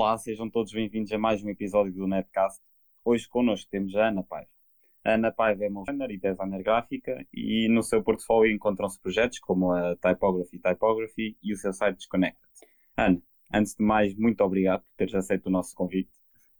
Olá, sejam todos bem-vindos a mais um episódio do Netcast. Hoje connosco temos a Ana Paiva. A Ana Paiva é designer e designer gráfica e no seu portfólio encontram-se projetos como a Typography Typography e o seu site Disconnected. Ana, antes de mais, muito obrigado por teres aceito o nosso convite.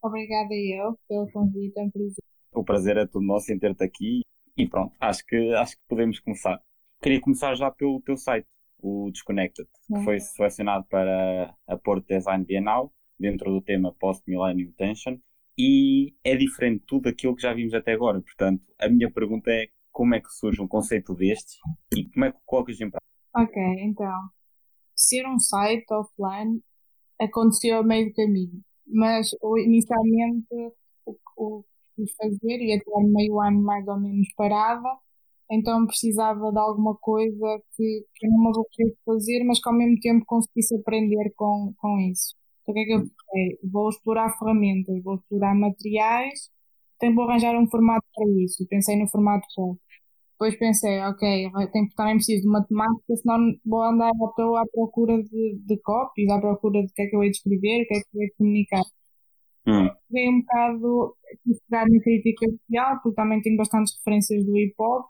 Obrigada eu pelo convite, é um prazer. O prazer é todo nosso em ter-te aqui e pronto, acho que, acho que podemos começar. Queria começar já pelo teu site, o Disconnected, que foi selecionado para a Porto Design Bienal, dentro do tema Post-Millennium Tension, e é diferente de tudo aquilo que já vimos até agora. Portanto, a minha pergunta é como é que surge um conceito destes e como é que colocas em prática? Ok, então, ser um site offline aconteceu a meio do caminho, mas inicialmente o que quis fazer e até meio ano mais ou menos parada, então precisava de alguma coisa que, que não me aborrecesse fazer, mas que ao mesmo tempo conseguisse aprender com, com isso. Então o que é que eu pensei? Vou explorar ferramentas, vou explorar materiais, então vou arranjar um formato para isso. Pensei no formato POP. Depois pensei, ok, tenho, também preciso de matemática, senão vou andar à toa à procura de, de copies, à procura de que é que eu hei de escrever, o que é que eu hei de comunicar. Hum. Peguei um bocado, pegar na crítica social, porque também tenho bastantes referências do hip hop,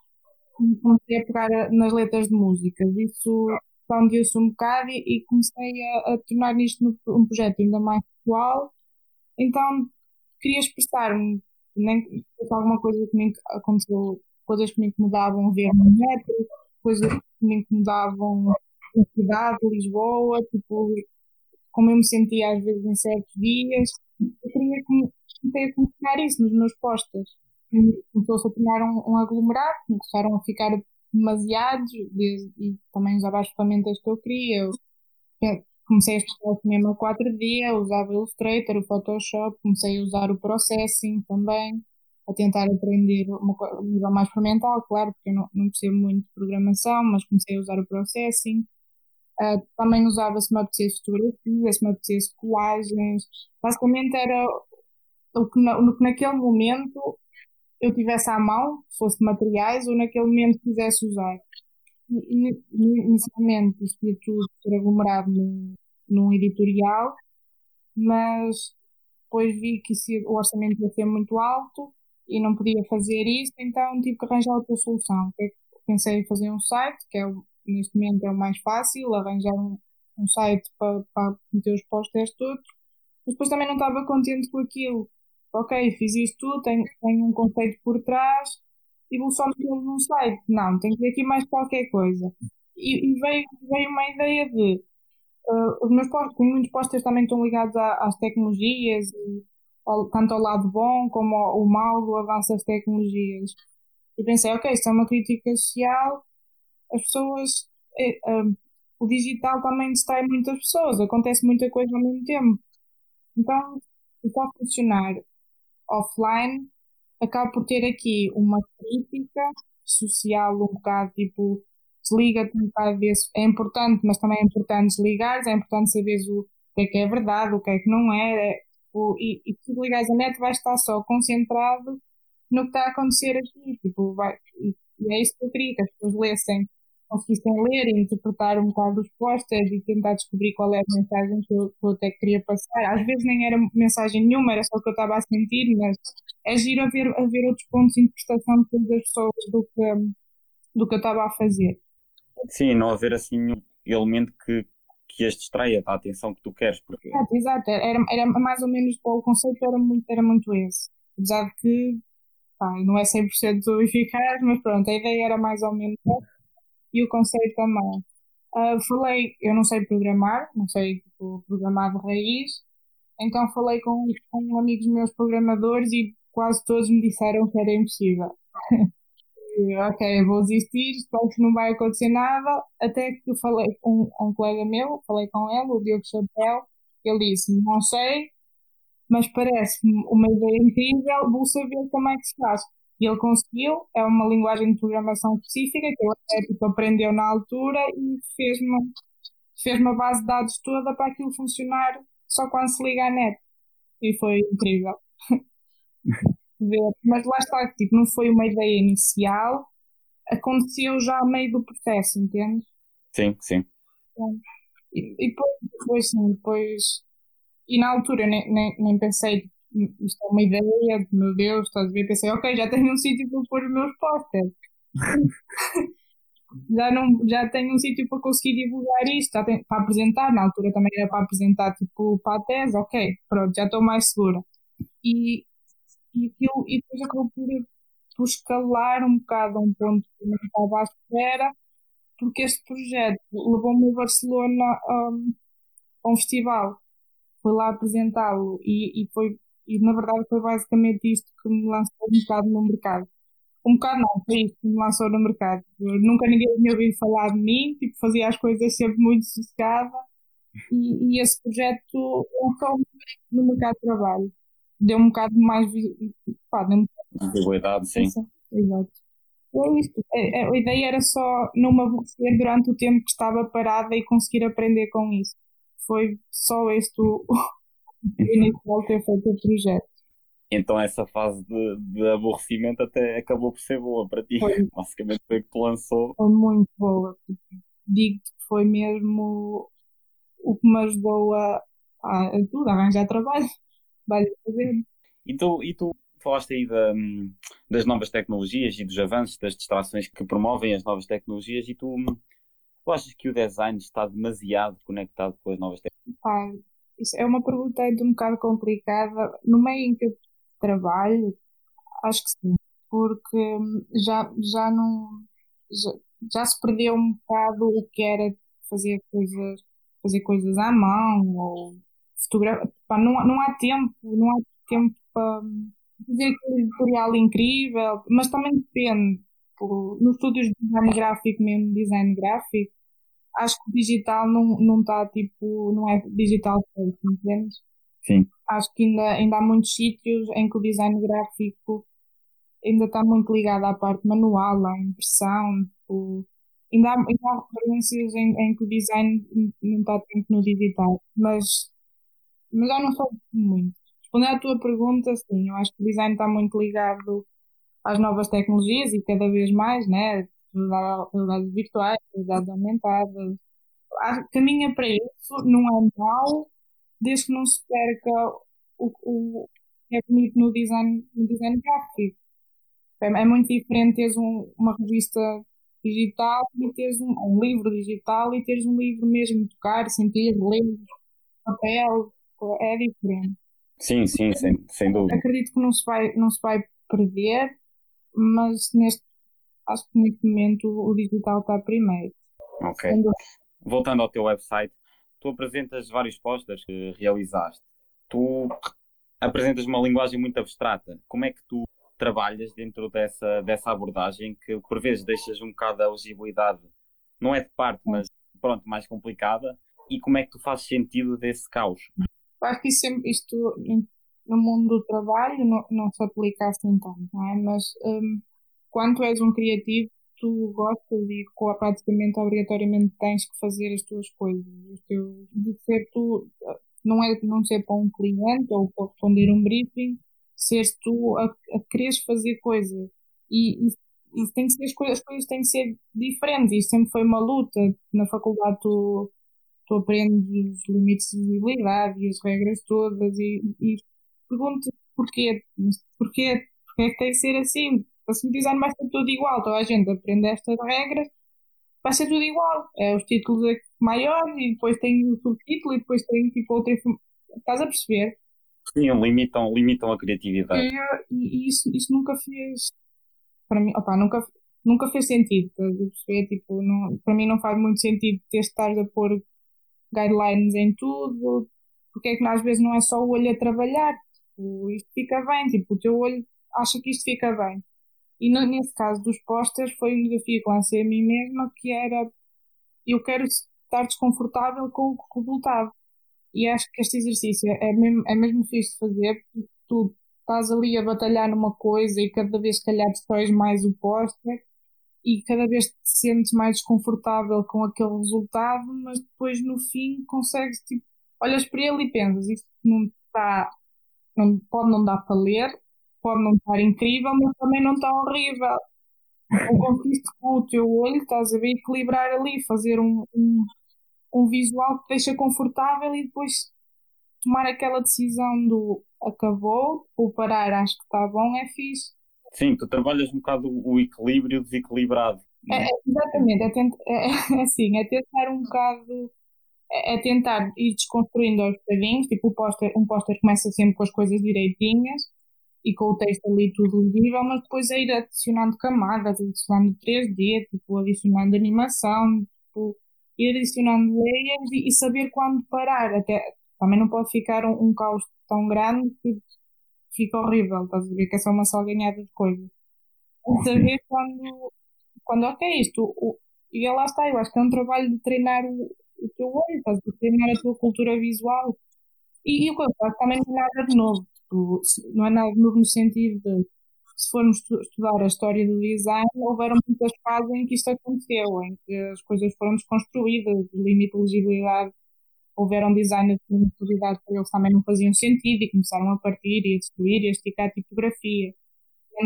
e comecei a pegar nas letras de músicas. Isso expandiu-se um bocado e, e comecei a, a, tornar isto um projeto ainda mais pessoal. Então queria expressar-me, nem que alguma coisa que me aconteceu, coisas que me incomodavam ver no metro, coisas que me incomodavam na cidade, Lisboa, tipo, como eu me sentia às vezes em certos dias. Eu queria comecei a comunicar isso nos meus posters. Começou-se a tornar um, um aglomerado, começaram a ficar demasiados e também usava as ferramentas que eu queria. Eu comecei a estudar cinema 4D, usava o Illustrator, o Photoshop, comecei a usar o Processing também, a tentar aprender uma, um nível mais experimental, claro, porque eu não, não percebo muito de programação, mas comecei a usar o Processing. Uh, também usava se me apetecesse fotografia, se me apetecesse colagens. Basicamente era o que, na, o que naquele momento eu tivesse à mão, fosse materiais, ou naquele momento quisesse usar. Inicialmente isto ia tudo ser aglomerado num, num editorial, mas depois vi que o orçamento ia ser muito alto e não podia fazer isso, então tive que arranjar outra solução. É pensei em fazer um site, que é o, neste momento é o mais fácil, arranjar um, um site para, para meter os posters todos, mas depois também não estava contente com aquilo ok, fiz isto tudo, tenho, tenho um conceito por trás e só metê-lo num site. Não, tem que ter aqui mais qualquer coisa. E, e veio, veio uma ideia de uh, os meus postos, muitos posters também estão ligados às tecnologias, e, ao, tanto ao lado bom como ao, ao mau do avanço das tecnologias. E pensei, ok, isto é uma crítica social, as pessoas. É, uh, o digital também distrai muitas pessoas, acontece muita coisa ao mesmo tempo. Então, está a funcionar offline, acaba por ter aqui uma crítica social um bocado tipo desliga-te um bocado desse. É importante, mas também é importante desligar, é importante saberes o que é que é verdade, o que é que não é. é o, e, e se ligares a net vais estar só concentrado no que está a acontecer aqui. Tipo, vai, e, e é isso que eu queria, que as pessoas lessem conseguissem ler e interpretar um bocado os posters e tentar descobrir qual é a mensagem que eu, que eu até queria passar. Às vezes nem era mensagem nenhuma, era só o que eu estava a sentir, mas é giro a ver, a ver outros pontos de interpretação de todas as pessoas do que, do que eu estava a fazer. Sim, não haver assim um elemento que, que as distraia da atenção que tu queres. Porque... Exato, exato. Era, era mais ou menos, o conceito era muito, era muito esse. Apesar de que pá, não é 100% eficaz, mas pronto, a ideia era mais ou menos e o conceito também. Uh, falei, eu não sei programar, não sei tipo, programar de raiz, então falei com, com amigos meus programadores e quase todos me disseram que era impossível. ok, vou desistir, espero que não vai acontecer nada, até que eu falei com um colega meu, falei com ele, o Diogo Chapéu, ele disse, não sei, mas parece-me uma ideia incrível, vou saber como é que se faz. E ele conseguiu, é uma linguagem de programação específica que ele até, tipo, aprendeu na altura e fez uma, fez uma base de dados toda para aquilo funcionar só quando se liga à net. E foi incrível. Mas lá está, tipo, não foi uma ideia inicial, aconteceu já a meio do processo, entende? Sim, sim. E, e depois, depois, sim, depois e na altura nem, nem, nem pensei, isto é uma ideia, meu Deus, estás a ver? Pensei, ok, já tenho um sítio para pôr os meus pósteres. já, não, já tenho um sítio para conseguir divulgar isto, já tenho, para apresentar, na altura também era para apresentar tipo para a tese, ok, pronto, já estou mais segura. E, e, aquilo, e depois acabou por, por escalar um bocado a um ponto que não estava à espera, porque este projeto levou-me a Barcelona um, a um festival, fui lá apresentá-lo e, e foi e na verdade foi basicamente isto que me lançou um bocado no mercado um bocado não, foi isso que me lançou no mercado. Eu nunca ninguém tinha ouvido falar de mim, tipo, fazia as coisas sempre muito sossegada e, e esse projeto lançou no mercado de trabalho. Deu um bocado mais pá, deu um visibilidade, sim. Exato. É isto. É, é, a ideia era só não me aborrecer durante o tempo que estava parada e conseguir aprender com isso. Foi só este o inicial ter feito o projeto. Então essa fase de, de, aborrecimento até acabou por ser boa para ti. Foi. Basicamente foi que te lançou. Foi muito boa. Digo que foi mesmo o que me ajudou a, a, a tudo, a arranjar trabalho. Basicamente. E tu, e tu falaste aí da, das novas tecnologias e dos avanços, das distrações que promovem as novas tecnologias e tu, tu achas que o design está demasiado conectado com as novas tecnologias? Ah, isso é uma pergunta um bocado complicada. No meio em que eu trabalho, acho que sim, porque hum, já, já não já, já se perdeu um bocado o que era fazer coisas, fazer coisas à mão ou fotografar. Não, não há tempo, não há tempo para hum, fazer aquele editorial incrível, mas também depende. Nos estúdios de design gráfico, mesmo design gráfico, acho que o digital não não está tipo, não é digital feito, entendes? Sim. Acho que ainda, ainda há muitos sítios em que o design gráfico ainda está muito ligado à parte manual, à impressão. Tipo, ainda, há, ainda há referências em, em que o design não está tanto no digital, mas, mas já não sou muito. Respondendo à tua pergunta, sim, eu acho que o design está muito ligado às novas tecnologias e cada vez mais, né? Realidades virtuais, realidades aumentadas. Caminha para isso, não é mau, desde que não se perca o, o que é bonito no design, no design gráfico. É, é muito diferente teres um, uma revista digital e teres um, um, livro digital e teres um livro mesmo tocar, sentir, ler, papel, é diferente. Sim, sim, sem, sem dúvida. Acredito que não se vai, não se vai perder, mas neste, acho que neste momento o digital está primeiro. Ok. Voltando ao teu website, tu apresentas vários posters que realizaste. Tu apresentas uma linguagem muito abstrata. Como é que tu trabalhas dentro dessa, dessa abordagem que por vezes deixas um bocado a legibilidade, não é de parte, mas pronto, mais complicada? E como é que tu fazes sentido desse caos? Acho que isso, isto no mundo do trabalho não, não se aplica assim tanto, não é? Mas um, quando és um criativo, tu gostas e praticamente obrigatoriamente tens que fazer as tuas coisas. De ser tu, não é não ser para um cliente ou para responder um briefing, seres tu a, a quereres fazer coisas. E, e, e tem que ser as coisas, as coisas têm que ser diferentes. Isto sempre foi uma luta. Na faculdade tu, tu aprendes os limites de visibilidade e as regras todas e, e pergunto porquê, porquê, porquê é que tem que ser assim? Assim, o design vai ser tudo igual, toda a gente aprende estas regras, vai ser tudo igual. É os títulos maiores e depois tem o subtítulo e depois tem tipo outra informação. Estás a perceber? Sim, limitam, limitam a criatividade. É, e, e isso, isso nunca fez. Para mim, opa, nunca, nunca fez sentido. Estás a perceber? Tipo, não, para mim não faz muito sentido ter estar a pôr guidelines em tudo. Porque é que às vezes não é só o olho a trabalhar. Tipo, isto fica bem. Tipo, o teu olho acha que isto fica bem. E no, nesse caso dos posters foi um desafio que lancei a mim mesma que era eu quero estar desconfortável com o resultado. E acho que este exercício é mesmo, é mesmo fixe de fazer porque tu estás ali a batalhar numa coisa e cada vez se calhar destróis mais o póster e cada vez te sentes mais desconfortável com aquele resultado, mas depois no fim consegues tipo, olhas para ele e pensas, isto não está, não, pode não dar para ler, pode não estar incrível, mas também não está horrível. Ou conseguiste com o teu olho, estás a ver, equilibrar ali, fazer um, um, um visual que te deixa confortável e depois tomar aquela decisão do acabou, ou parar, acho que está bom, é fixe. Sim, tu trabalhas um bocado o equilíbrio desequilibrado. É, é, exatamente, é, tent, é, é, assim, é tentar um bocado, é, é, tentar ir desconstruindo aos bocadinhos, tipo o póster, um póster começa sempre com as coisas direitinhas e com o texto ali tudo legível, mas depois é ir adicionando camadas, adicionando 3D, tipo, adicionando animação, tipo, ir adicionando layers e, e saber quando parar, até também não pode ficar um, um caos tão grande que fica horrível, estás a ver? Que é só uma salganhada de coisas. Saber quando, quando ok, isto, o, e lá está, eu acho que é um trabalho de treinar o, o teu olho, estás a treinar a tua cultura visual. E, e o que eu faço também não é nada de novo, tipo, não é nada novo no sentido de se formos estudar a história do design, houveram muitas fases em que isto aconteceu, em que as coisas foram desconstruídas, o limite de legibilidade houveram designers de maturidade para eles também não faziam sentido e começaram a partir e a destruir e a esticar a tipografia.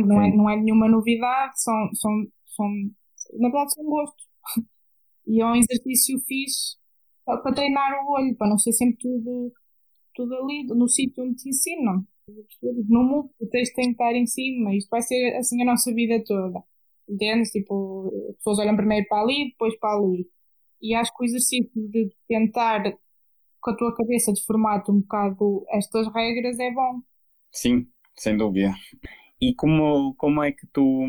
Não é, não é nenhuma novidade, são, são, são, na verdade são gostos. E é um exercício fixe para, para treinar o olho, para não ser sempre tudo, tudo ali no sítio onde te ensinam. No mundo, o texto tem que estar em cima. Isto vai ser assim a nossa vida toda. Entendes? Tipo, as pessoas olham primeiro para ali, depois para ali. E acho que o exercício de tentar com a tua cabeça de formato um bocado estas regras é bom. Sim, sem dúvida. E como, como é que tu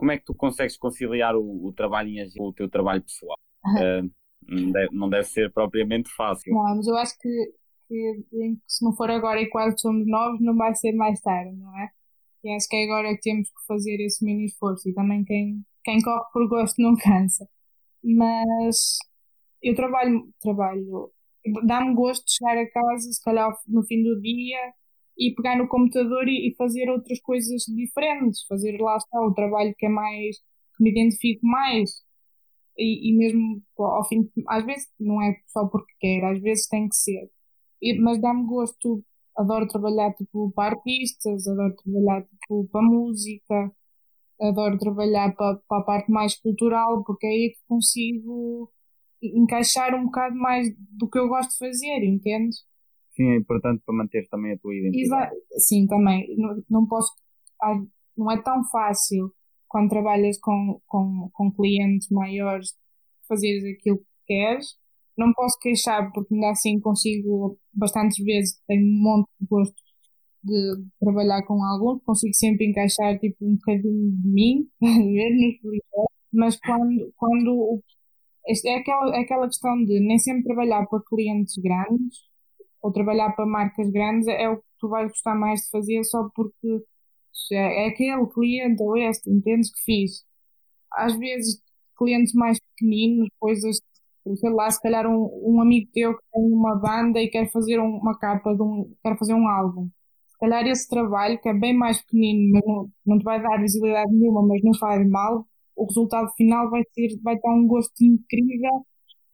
como é que tu consegues conciliar o, o trabalho em com o teu trabalho pessoal? Uh, não, deve, não, deve, ser propriamente fácil. Não, mas eu acho que, que, se não for agora e quase somos novos, não vai ser mais tarde, não é? E acho que é agora que temos que fazer esse mini esforço e também quem, quem corre por gosto não cansa. Mas eu trabalho, trabalho dá-me gosto de chegar a casa, se calhar no fim do dia, e pegar no computador e, e, fazer outras coisas diferentes, fazer lá está o trabalho que é mais, que me identifico mais. E, e mesmo ao fim, às vezes não é só porque quero, às vezes tem que ser. Mas dá-me gosto, adoro trabalhar tipo para artistas, adoro trabalhar tipo para música, adoro trabalhar para, para a parte mais cultural, porque é aí que consigo encaixar um bocado mais do que eu gosto de fazer, entende? Sim, é importante para manter também a tua identidade. Exa sim, também. Não, não posso. Não é tão fácil quando trabalhas com, com, com clientes maiores fazeres aquilo que queres. Não posso queixar porque ainda assim consigo bastantes vezes, tenho um monte de gosto de trabalhar com alguns, consigo sempre encaixar tipo um bocadinho de mim, nos mas quando, quando o é aquela, é aquela questão de nem sempre trabalhar para clientes grandes ou trabalhar para marcas grandes é o que tu vais gostar mais de fazer só porque é, é aquele cliente ou este, entendes que fiz. Às vezes, clientes mais pequeninos, coisas, sei lá, se calhar um, um amigo teu que tem uma banda e quer fazer uma capa de um, quer fazer um álbum. Se calhar esse trabalho, que é bem mais pequenino, mas não, não te vai dar visibilidade nenhuma, mas não faz mal, o resultado final vai ser, vai dar um gosto incrível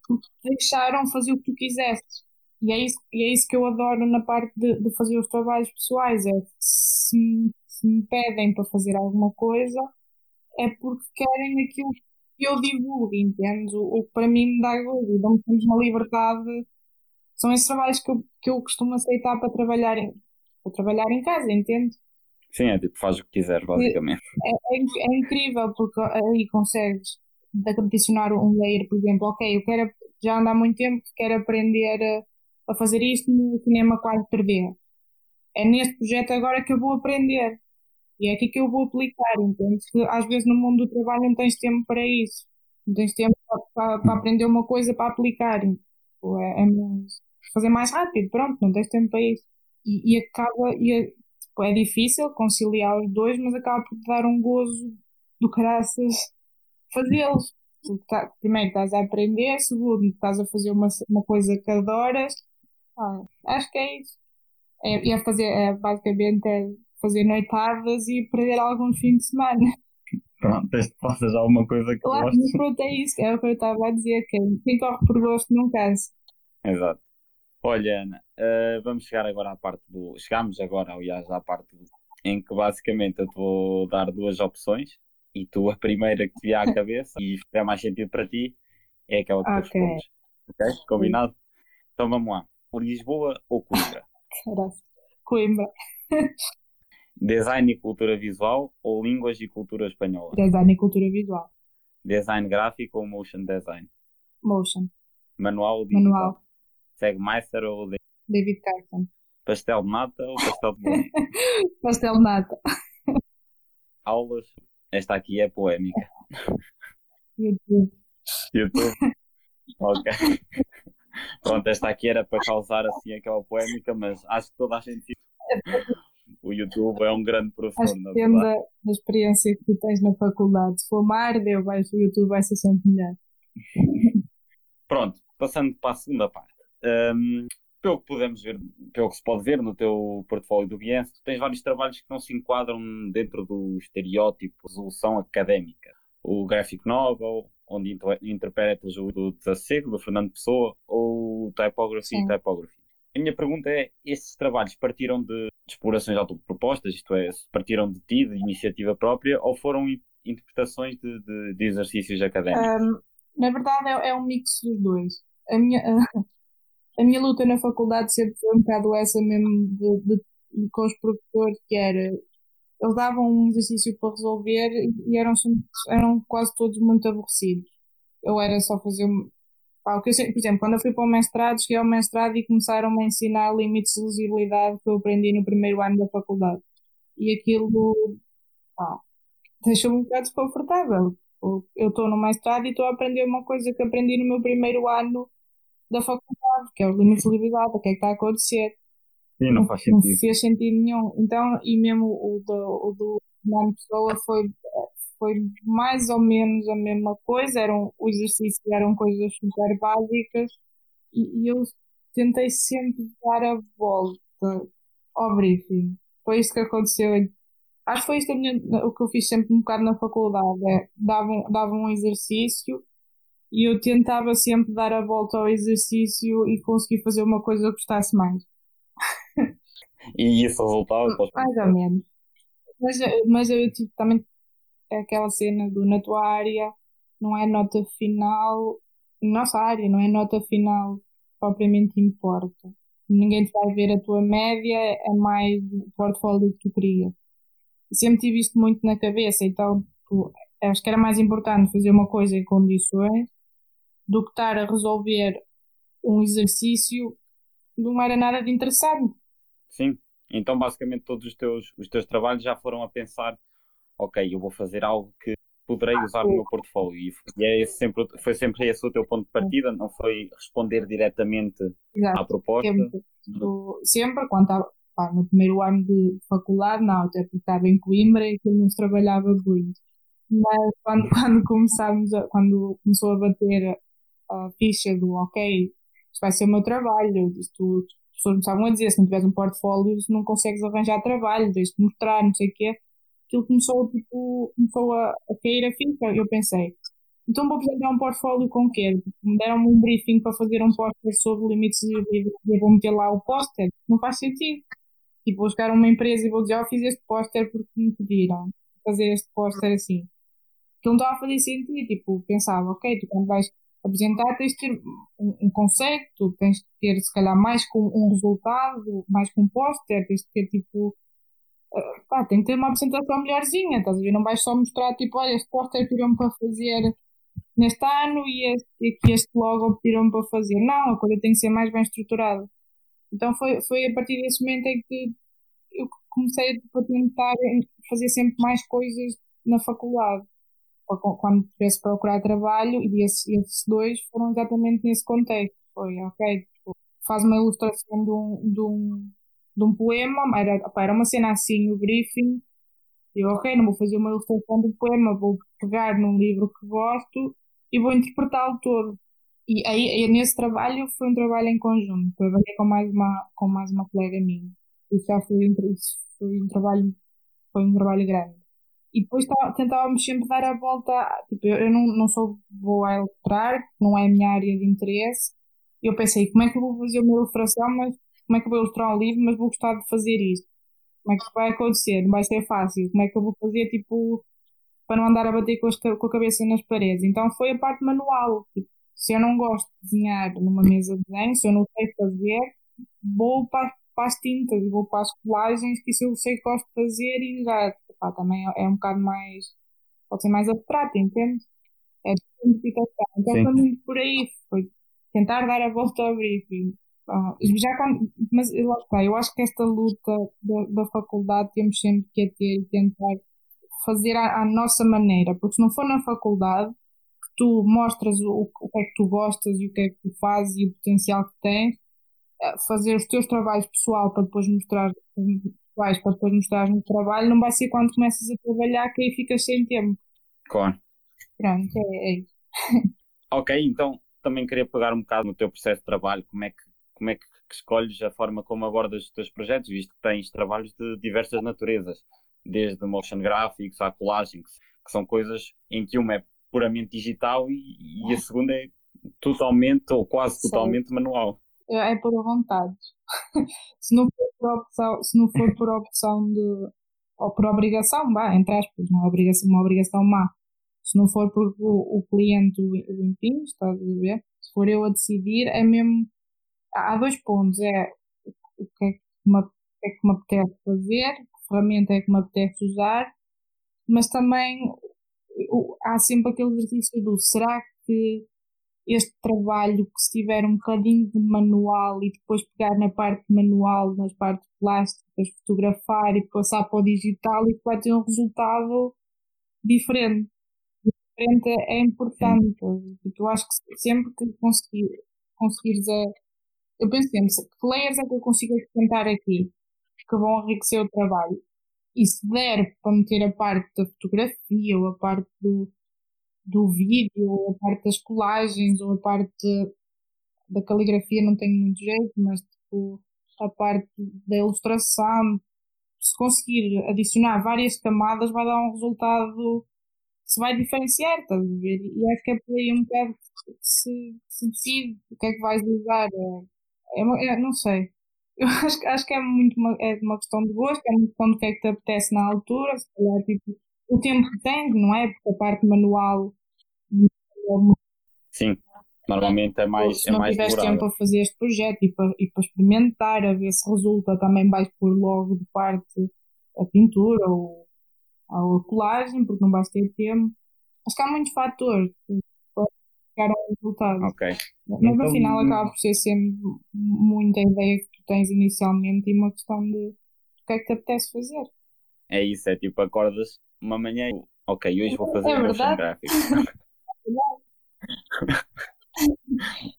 porque deixaram fazer o que tu quiseste. E é isso, e é isso que eu adoro na parte de, de fazer os trabalhos pessoais. É se, se me pedem para fazer alguma coisa, é porque querem aquilo eu divulgo, entende? O, que para mim me dá gosto, dá-me uma liberdade. São esses trabalhos que eu, que eu costumo aceitar para trabalhar em, para trabalhar em casa, entende? Sim, é tipo, faz o que quiseres, basicamente. É, é, é incrível, porque aí consegues adicionar um layer, por exemplo, ok, eu quero, já ando há muito tempo que quero aprender a, a fazer isto no cinema 4D. É neste projeto agora que eu vou aprender. E é aqui que eu vou aplicar, entende? Que às vezes no mundo do trabalho não tens tempo para isso. Não tens tempo para, para, aprender uma coisa para aplicar. Tipo, é, é mais, fazer mais rápido, pronto, não tens tempo para isso. E, e acaba, e, é difícil conciliar os dois, mas acaba por dar um gozo do caraças fazê-los. Tá, primeiro estás a aprender, segundo estás a fazer uma, uma coisa que adoras. Ah, acho que é isso. É, é fazer, é, basicamente é fazer noitadas e perder alguns fins de semana. Pronto, desde que faças alguma coisa que claro, gostes. Pronto, é isso. É o que eu estava a dizer, que quem corre por gosto não cansa. Exato. Olha, Ana, uh, vamos chegar agora à parte do. Chegamos agora, aliás, à parte do... em que basicamente eu te vou dar duas opções e tu a primeira que te vier à cabeça e fizer mais sentido para ti é aquela que tu okay. respondes. Ok? Combinado? Então vamos lá. Lisboa ou Coimbra? Coimbra. Design e cultura visual ou línguas e cultura espanhola? Design e cultura visual. Design gráfico ou motion design? Motion. Manual ou digital? Manual. Segmeister ou David Carson. Pastel de nata ou pastel de bolinho? pastel de nata. Aulas. Esta aqui é poémica. YouTube. YouTube. ok. Pronto, esta aqui era para causar assim aquela poémica, mas acho que toda a gente o YouTube é um grande professor. Acho depende da, da, experiência que tu tens na faculdade. Se for mar, deu, vais, o YouTube vai ser sempre melhor. Pronto, passando para a segunda parte. Um, pelo que podemos ver, pelo que se pode ver no teu portfólio do Behance, tu tens vários trabalhos que não se enquadram dentro do estereótipo resolução académica. O Graphic Novel, onde interpretas o do Desacego, do Fernando Pessoa, ou o Typography e Typography. A minha pergunta é: esses trabalhos partiram de, de explorações autopropostas, isto é, partiram de ti, de iniciativa própria, ou foram interpretações de, de, de exercícios académicos? Um, na verdade, é, é, um mix dos dois. A minha, a, a, minha luta na faculdade sempre foi um bocado essa mesmo de, de, com os professores, que era. Eles davam um exercício para resolver e eram, eram quase todos muito aborrecidos. Eu era só fazer Pá, eu sei, por exemplo, quando eu fui para o mestrado, cheguei ao mestrado e começaram -me a ensinar limites de legibilidade que eu aprendi no primeiro ano da faculdade. E aquilo deixou-me um bocado desconfortável. Eu estou no mestrado e estou a aprender uma coisa que aprendi no meu primeiro ano da faculdade, que é os limites de legibilidade, o que é que está a acontecer. Sim, não faz sentido. Não fez sentido nenhum. Então, e mesmo o do, o do Fernando Pessoa foi foi mais ou menos a mesma coisa, eram, o exercício eram coisas super básicas e, e eu tentei sempre dar a volta ao briefing. Foi isso que aconteceu. Acho que foi isso minha, o que eu fiz sempre um bocado na faculdade. É, dava, dava um exercício e eu tentava sempre dar a volta ao exercício e conseguir fazer uma coisa que gostasse mais. E isso resultava? Mais ou menos. Mas, mas eu tipo, também aquela cena do na tua área não é nota final, nossa área não é nota final propriamente importa. Ninguém te vai ver a tua média, é mais o portfólio que tu crias. Sempre tive isto muito na cabeça, então tu, acho que era mais importante fazer uma coisa em condições do que estar a resolver um exercício que não era nada de interessante. Sim, então basicamente todos os teus, os teus trabalhos já foram a pensar ok, eu vou fazer algo que poderei usar no meu portfólio. E é sempre, foi sempre esse o teu ponto de partida, não foi responder diretamente Exato. à proposta? Sempre, sempre quando estava pá, no primeiro ano de faculdade, não, até porque estava em Coimbra e aquilo não se trabalhava muito. Mas quando, quando começámos, a, quando começou a bater a ficha do ok, isto vai ser o meu trabalho, isto, as pessoas começavam a dizer, se não tiveres um portfólio, não consegues arranjar trabalho, tens de mostrar, não sei o quê aquilo começou, tipo, começou a, a cair a ficha. Eu pensei, então vou apresentar um portfólio com o quê? Me deram-me um briefing para fazer um póster sobre limites de e vou meter lá o póster. Não faz sentido. Tipo, vou chegar a uma empresa e vou dizer, oh, fiz este póster porque me pediram fazer este póster assim. Aquilo não estava a fazer sentido. Tipo, pensava, ok, tu quando vais apresentar tens de ter um, um conceito, tens de ter se calhar mais com um resultado, mais com um póster, tens de ter tipo pá, tem que ter uma apresentação melhorzinha, estás a ver? Não vais só mostrar, tipo, olha, este póster pediram-me para fazer neste ano e, este, e aqui este logo pediram-me para fazer. Não, a coisa tem que ser mais bem estruturada. Então foi, foi a partir desse momento em que eu comecei a tentar fazer sempre mais coisas na faculdade. Quando tivesse procurar trabalho, e esses, esses dois foram exatamente nesse contexto. Foi, ok, tipo, faz uma ilustração de um, de um de um poema, era, opa, era uma cena assim, o briefing. Eu, ok, não vou fazer uma ilustração do poema, vou pegar num livro que gosto e vou interpretá-lo todo. E aí, nesse trabalho, foi um trabalho em conjunto. Trabalhei com mais uma, com mais uma colega minha. Isso já foi, isso foi um trabalho, foi um trabalho grande. E depois tentávamos sempre dar a volta, tipo, eu, eu não, não sou boa a ilustrar, não é a minha área de interesse. Eu pensei, como é que eu vou fazer uma ilustração, mas como é que eu vou ilustrar um livro, mas vou gostar de fazer isto? Como é que vai acontecer? Não vai ser fácil. Como é que eu vou fazer, tipo, para não andar a bater com, com a cabeça nas paredes? Então foi a parte manual. Tipo, se eu não gosto de desenhar numa mesa de desenho, se eu não sei fazer, vou para, para as tintas e vou para as colagens, que isso eu sei que gosto de fazer e já pá, também é, é um bocado mais, pode ser mais abstrato, entende? É de simplificação. Então Sim. foi muito por aí, foi tentar dar a volta ao briefing. Ah, já quando, mas lá está, eu acho que esta luta da, da faculdade temos sempre que ter e tentar fazer à, à, nossa maneira, porque se não for na faculdade que tu mostras o, o que é que tu gostas e o que é que tu fazes e o potencial que tens, eh, fazer os teus trabalhos pessoal para depois mostrar pessoais para depois mostrar no trabalho, não vai ser quando começas a trabalhar que aí ficas sem tempo. Claro. Pronto, é, é isso. ok, então também queria pegar um bocado no teu processo de trabalho, como é que como é que, escolhes a forma como abordas os teus projetos, visto que tens trabalhos de diversas naturezas, desde motion graphics à collaging, que são coisas em que uma é puramente digital e, e a segunda é totalmente ou quase totalmente manual. É, é por vontade. se, não for por opção, se não for por opção de. ou por obrigação, vá, entre aspas, não é obrigação, uma obrigação má. Se não for porque o, o cliente o, o impinge, estás a ver? Se for eu a decidir, é mesmo há dois pontos. É o que é que me, é que me apetece fazer, que ferramenta é que me apetece usar, mas também há sempre aquele exercício do será que este trabalho que se tiver um bocadinho de manual e depois pegar na parte manual, nas partes plásticas, fotografar e passar para o digital e vai ter um resultado diferente. Diferente é importante. Tipo, eu acho que sempre que conseguir, conseguires a, eu penso sempre, que layers é que eu consigo acrescentar aqui que vão enriquecer o trabalho? E se der para meter a parte da fotografia, ou a parte do, do vídeo, ou a parte das colagens, ou a parte da caligrafia, não tenho muito jeito, mas tipo, a parte da ilustração, se conseguir adicionar várias camadas, vai dar um resultado se vai diferenciar, estás a ver? E acho que é por aí um bocado que se, se decide o que é que vais usar. É, é, é, não sei. Eu acho, acho que é muito uma, é uma questão de gosto, é uma questão do que é que te apetece na altura, se calhar tipo, o tempo que tens, não é? Porque a parte manual Sim, normalmente é mais. Se é não mais tiveres tempo a fazer este projeto e para, e para experimentar, a ver se resulta, também vais pôr logo de parte a pintura ou, ou a colagem, porque não vais ter tempo. Acho que há muitos fatores chegar ao resultado. Ok. Mas então, no final acaba por ser sempre muita ideia que tu tens inicialmente e uma questão de o que é que te apetece fazer. É isso, é tipo, acordas uma manhã e ok, hoje vou fazer é motion gráfico.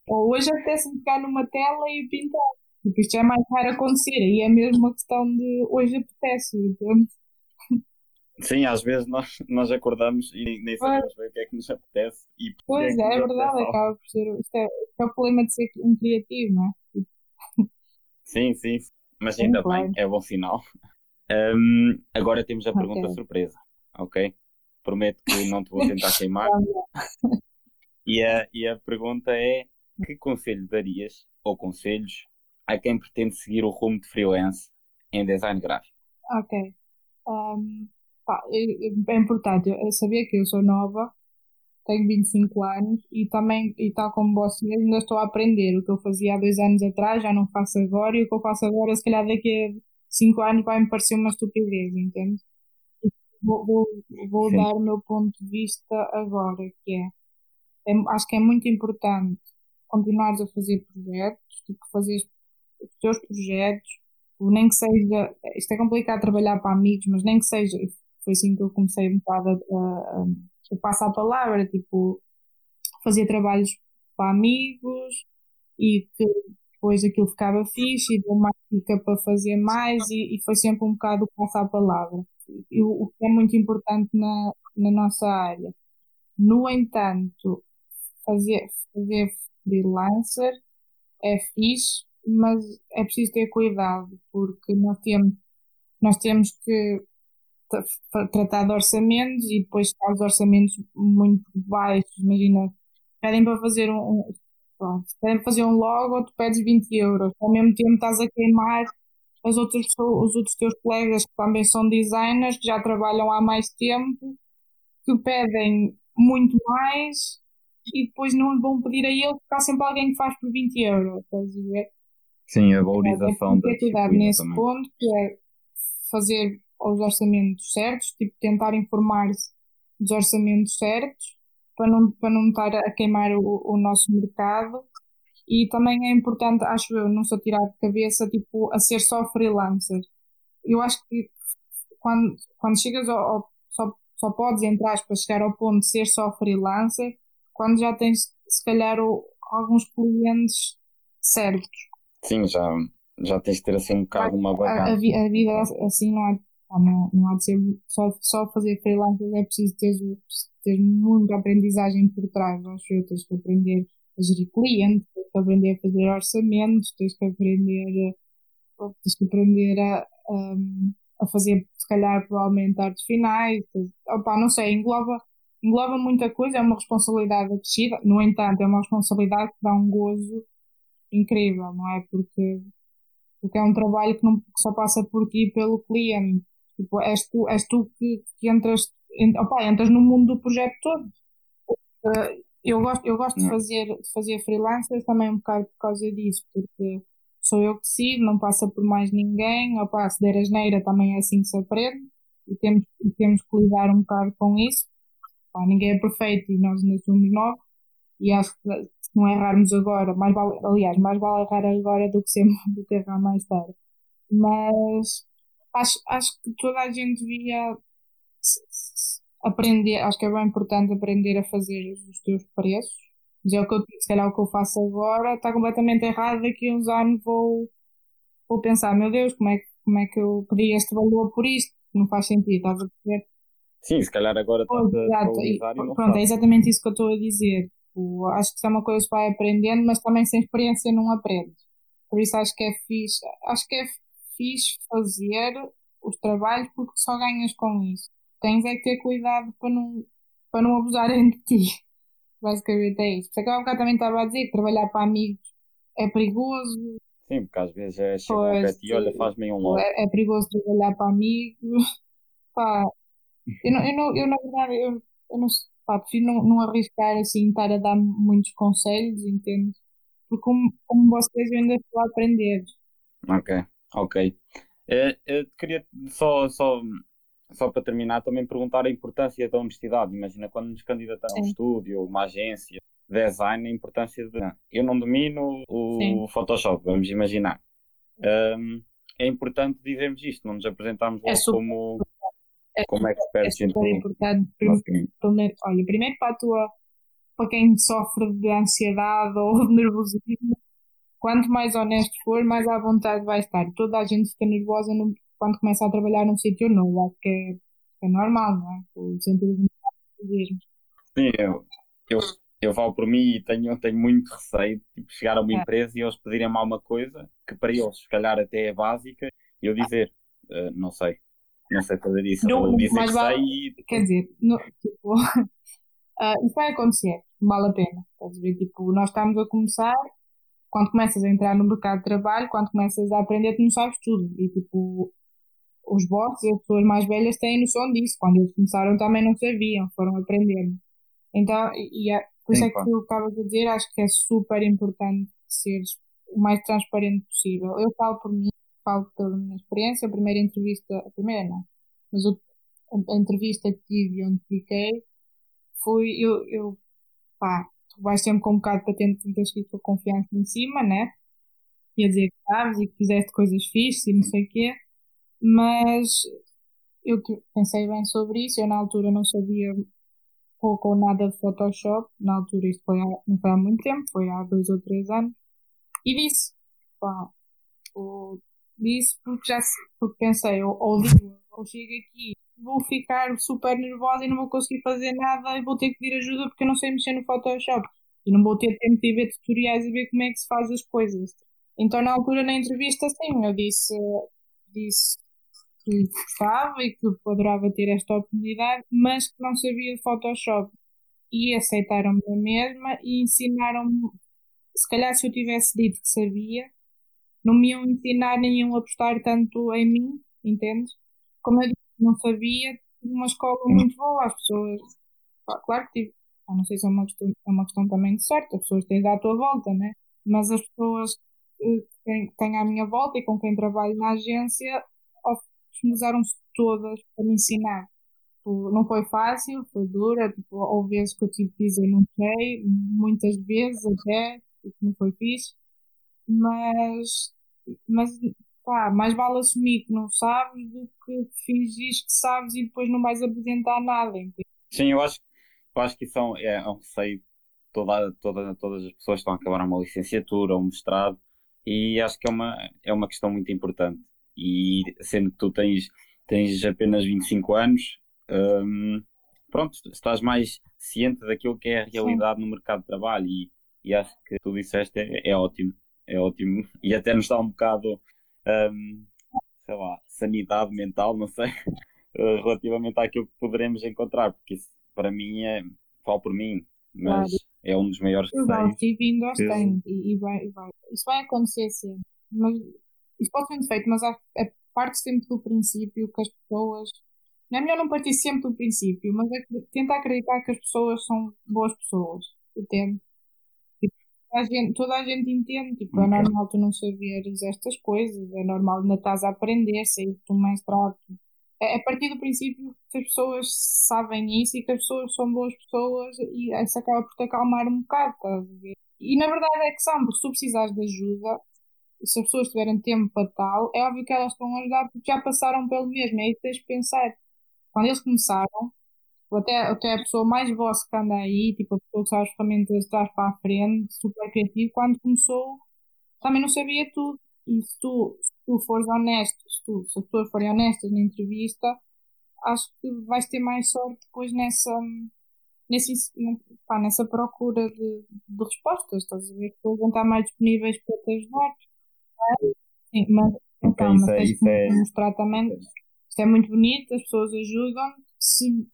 Ou hoje apetece-me ficar numa tela e pintar. Porque isto é mais raro acontecer e é mesmo uma questão de hoje apetece, entende? Sim, às vezes nós, nós acordamos e nem sabemos bem o que é que nos apetece. E pois é, é, é verdade, acaba por ser. Isto é, é o problema de ser um criativo, não é? Sim, sim, mas sim, ainda claro. bem, é bom sinal. Um, agora temos a pergunta okay. surpresa, ok? Prometo que não te vou tentar queimar. e, a, e a pergunta é: que conselho darias, ou conselhos, a quem pretende seguir o rumo de freelance em design gráfico? Ok. Um, Pá, é, é importante eu saber que eu sou nova, tenho 25 anos e também, e tal como vocês, ainda estou a aprender. O que eu fazia há dois anos atrás já não faço agora e o que eu faço agora, se calhar daqui a 5 anos vai-me parecer uma estupidez, entende? Vou, vou, vou dar o meu ponto de vista agora, que é, é acho que é muito importante continuares a fazer projetos, tipo, fazer os teus projetos, nem que seja, isto é complicado trabalhar para amigos, mas nem que seja, foi assim que eu comecei um bocado a, a, passar a palavra, tipo, fazia trabalhos para amigos e que depois aquilo ficava fixe e deu mais dica para fazer mais e, e, foi sempre um bocado passar a palavra. E, o que é muito importante na, na nossa área. No entanto, fazer, fazer freelancer é fixe, mas é preciso ter cuidado porque nós temos, nós temos que tratar de orçamentos e depois está os orçamentos muito baixos, imagina, pedem para fazer um, um pedem para fazer um logo, tu pedes 20 euros, ao mesmo tempo estás a queimar as outras os outros teus colegas que também são designers, que já trabalham há mais tempo, que pedem muito mais e depois não vão pedir a ele porque há sempre alguém que faz por 20 euros, estás a ver? Sim, a valorização da cuidar nesse também. ponto, que é fazer os orçamentos certos, tipo tentar informar-se dos orçamentos certos, para não, para não estar a queimar o, o nosso mercado. E também é importante, acho eu, não só tirar de cabeça, tipo, a ser só freelancer. Eu acho que quando, quando chegas ao, ao só, só podes, entrar para chegar ao ponto de ser só freelancer, quando já tens, se calhar, o, alguns clientes certos. Sim, já, já tens de ter assim um bocado uma bagagem. A, a, a, vida assim não não, não há de ser só, só fazer freelancer, é preciso ter, ter muita aprendizagem por trás, acho eu, tens que aprender a gerir clientes, tens que aprender a fazer orçamentos, tens que aprender, tens que aprender a, a, a fazer, se calhar, provavelmente artes finais, opa, não sei, engloba, engloba muita coisa, é uma responsabilidade acrescida, no entanto, é uma responsabilidade que dá um gozo incrível, não é? Porque, porque é um trabalho que, não, que só passa por ti e pelo cliente. Tipo, és tu, és tu que, que entras, opa, entras no mundo do projeto todo. Uh, eu gosto, eu gosto de fazer, de fazer freelancers também um bocado por causa disso, porque sou eu que decido, não passa por mais ninguém, opa, se der asneira também é assim que se aprende e temos, e temos que lidar um bocado com isso. Ninguém é perfeito e nós ainda somos novos e acho que se não errarmos agora, mais vale, aliás, mais vale errar agora do que, sempre, do que errar mais tarde. Mas acho, acho que toda a gente devia aprender, acho que é bem importante aprender a fazer os teus preços. É o que eu, se calhar o que eu faço agora está completamente errado. Daqui a uns anos vou, vou pensar, meu Deus, como é, como é que eu pedi este valor por isto? Não faz sentido, estás a perceber? Sim, se calhar agora estás a e, Pronto, faz. é exatamente isso que eu estou a dizer. Tipo, acho que isso é uma coisa que vai aprendendo, mas também sem experiência não aprende. Por isso acho que é fixe, acho que é fixe fazer os trabalhos porque só ganhas com isso tens é que ter cuidado para não, para não abusarem de ti. Basicamente é isso. Por isso é que eu bocado também estava a dizer que trabalhar para amigos é perigoso. Sim, porque às vezes é chegar ao pé e olha, faz-me um logo. É, é, perigoso trabalhar para amigos. Pá, eu, não, eu, não, eu na verdade, eu, eu não, pá, prefiro não, não arriscar assim, estar a dar muitos conselhos, entende? Porque como, como vocês eu ainda estou a aprender. Ok, ok. Eh, eu queria só, só só para terminar, também perguntar a importância da honestidade. Imagina quando nos candidatamos a um estúdio, uma agência, design, a importância de. Eu não domino o Sim. Photoshop, vamos imaginar. Um, é importante dizermos isto, não nos apresentarmos é como, é, como experts. É super importante. Primeiro, olha, primeiro para a tua. Para quem sofre de ansiedade ou de nervosismo, quanto mais honesto for, mais à vontade vai estar. Toda a gente fica nervosa no, quando começa a trabalhar num sítio novo, acho que é, é normal, não é? O sentido de nervosismo. Sim, eu, eu, eu falo por mim e tenho, tenho muito receio de tipo, chegar a uma é. empresa e eles pedirem-me alguma coisa que para eles, se calhar, até é básica e eu dizer, uh, não sei, não sei fazer isso. Não, dizer que vale, sei e... Quer dizer, no, tipo, uh, isso vai acontecer, vale a pena. Estás a ver? Tipo, nós estamos a começar, quando começas a entrar no mercado de trabalho, quando começas a aprender, tu não sabes tudo. E tipo, os bosses e as pessoas mais velhas têm noção disso. Quando eles começaram também não sabiam, foram aprendendo. Então, e é, por isso é que eu estava a dizer, acho que é super importante seres o mais transparente possível. Eu falo por mim, falo pela minha experiência, a primeira entrevista, a primeira não, mas a, a entrevista que tive onde fiquei foi, eu, eu pá, tu vais sempre com um bocado para ter, ter com confiança em cima, né? E a dizer que sabes e que fizeste coisas fixas e não sei o quê. Mas eu pensei bem sobre isso. Eu, na altura, não sabia pouco ou nada de Photoshop. Na altura, isto foi há, não foi há muito tempo, foi há dois ou três anos. E disse, pá, ou, disse porque já porque pensei, ou, ou digo, ou chego aqui, vou ficar super nervosa e não vou conseguir fazer nada e vou ter que pedir ajuda porque eu não sei mexer no Photoshop. E não vou ter tempo de ver tutoriais e ver como é que se faz as coisas. Então, na altura, na entrevista, sim, eu disse, disse que gostava e que adorava ter esta oportunidade, mas que não sabia Photoshop. E aceitaram-me a mesma e ensinaram-me. Se calhar, se eu tivesse dito que sabia, não me iam ensinar nem iam apostar tanto em mim, entendes? Como eu disse, não sabia, uma escola muito boa, as pessoas. Claro que tive. Não sei se é uma questão, é uma questão também de sorte, as pessoas têm à tua volta, né? Mas as pessoas que quem tenho à minha volta e com quem trabalho na agência, disponibilizaram-se todas para me ensinar. Tipo, não foi fácil, foi dura, tipo, houve vezes que eu tive que dizer não sei, muitas vezes até, tipo, não foi fixe, mas, mas pá, mais vale assumir que não sabes do que fingires que sabes e depois não vais apresentar nada. Entende? Sim, eu acho, eu acho que isso é, é um receio. Toda, toda, todas as pessoas estão a acabar uma licenciatura um mestrado e acho que é uma, é uma questão muito importante. E sendo que tu tens, tens apenas 25 anos, hum, pronto, estás mais ciente daquilo que é a realidade Sim. no mercado de trabalho e, e acho que tu disseste é, é ótimo, é ótimo e até nos dá um bocado, hum, sei lá, sanidade mental, não sei, relativamente àquilo que poderemos encontrar, porque isso para mim é, falo por mim, mas claro. é um dos maiores Exato, e vindo aos tempos, e, e, vai, vai, isso vai acontecer sempre, mas isso pode ser defeito, mas a parte sempre do princípio que as pessoas não é melhor não partir sempre do princípio, mas é tentar acreditar que as pessoas são boas pessoas, entende? A gente, toda a gente entende, tipo, é okay. é normal tu não saberes estas coisas, é normal ainda estás a aprender, sair do mestrado. É, a partir do princípio que as pessoas sabem isso e que as pessoas são boas pessoas e isso acaba por te acalmar um bocado, estás a ver? E na verdade é que são, porque se tu precisares de ajuda, se as pessoas tiverem tempo para tal, é óbvio que elas estão a ajudar porque já passaram pelo mesmo, é aí que tens de pensar quando eles começaram, até, até a pessoa mais vossa que anda aí, tipo a pessoa que sabe as ferramentas de trás para a frente, super criativo, quando começou também não sabia tudo. E se tu, se tu fores honesto, se, tu, se as pessoas forem honestas na entrevista, acho que vais ter mais sorte depois nessa, nesse, pá, nessa procura de, de respostas. Estás a ver? Que vão estar mais disponíveis para te ajudar. Sim, mas então, mas é, tens que é... mostrar também isto é muito bonito, as pessoas ajudam se,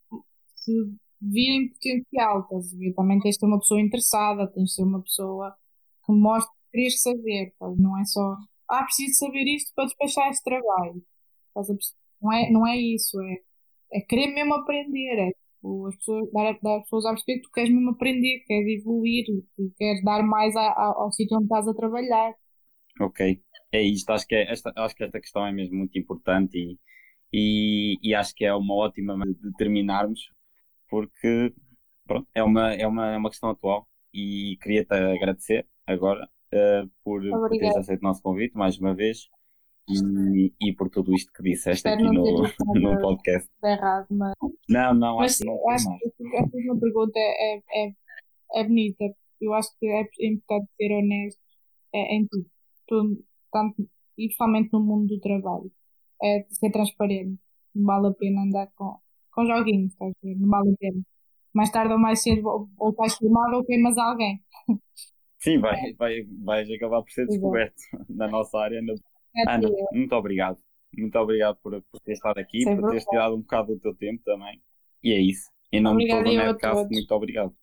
se virem potencial, estás a ver? Também tens de ser uma pessoa interessada, tens de ser uma pessoa que mostra que querias saber, estás? não é só, ah, preciso saber isto para despachar este trabalho. Estás a não, é, não é isso, é, é querer mesmo aprender, é tipo, as pessoas, dar, dar as pessoas a perceber que tu queres mesmo aprender, queres evoluir, que queres dar mais a, a, ao sítio onde estás a trabalhar. Ok, é isto, acho que, é, esta, acho que esta questão é mesmo muito importante e e, e acho que é uma ótima de terminarmos, porque pronto, é, uma, é, uma, é uma questão atual e queria-te agradecer agora uh, por, por teres aceito o nosso convite mais uma vez e, e por tudo isto que disseste Espero aqui no, no podcast. Errado, mas... Não, não, mas, acho que não acho que essa uma pergunta é, é, é bonita. Eu acho que é importante ser honesto é, em tudo, tudo tanto, e principalmente no mundo do trabalho é ser transparente. Não vale a pena andar com, com joguinhos, estás a ver? Não vale a pena. Mais tarde ou mais cedo, ou estás filmado ou queimas alguém. Sim, vai, vai, vais acabar por ser descoberto Exato. na nossa área. No... É Ana, muito obrigado. Muito obrigado por, por ter estado aqui, Sem por teres tirado um bocado do teu tempo também. E é isso. Em nome Obrigada de toda a Netcast, muito obrigado.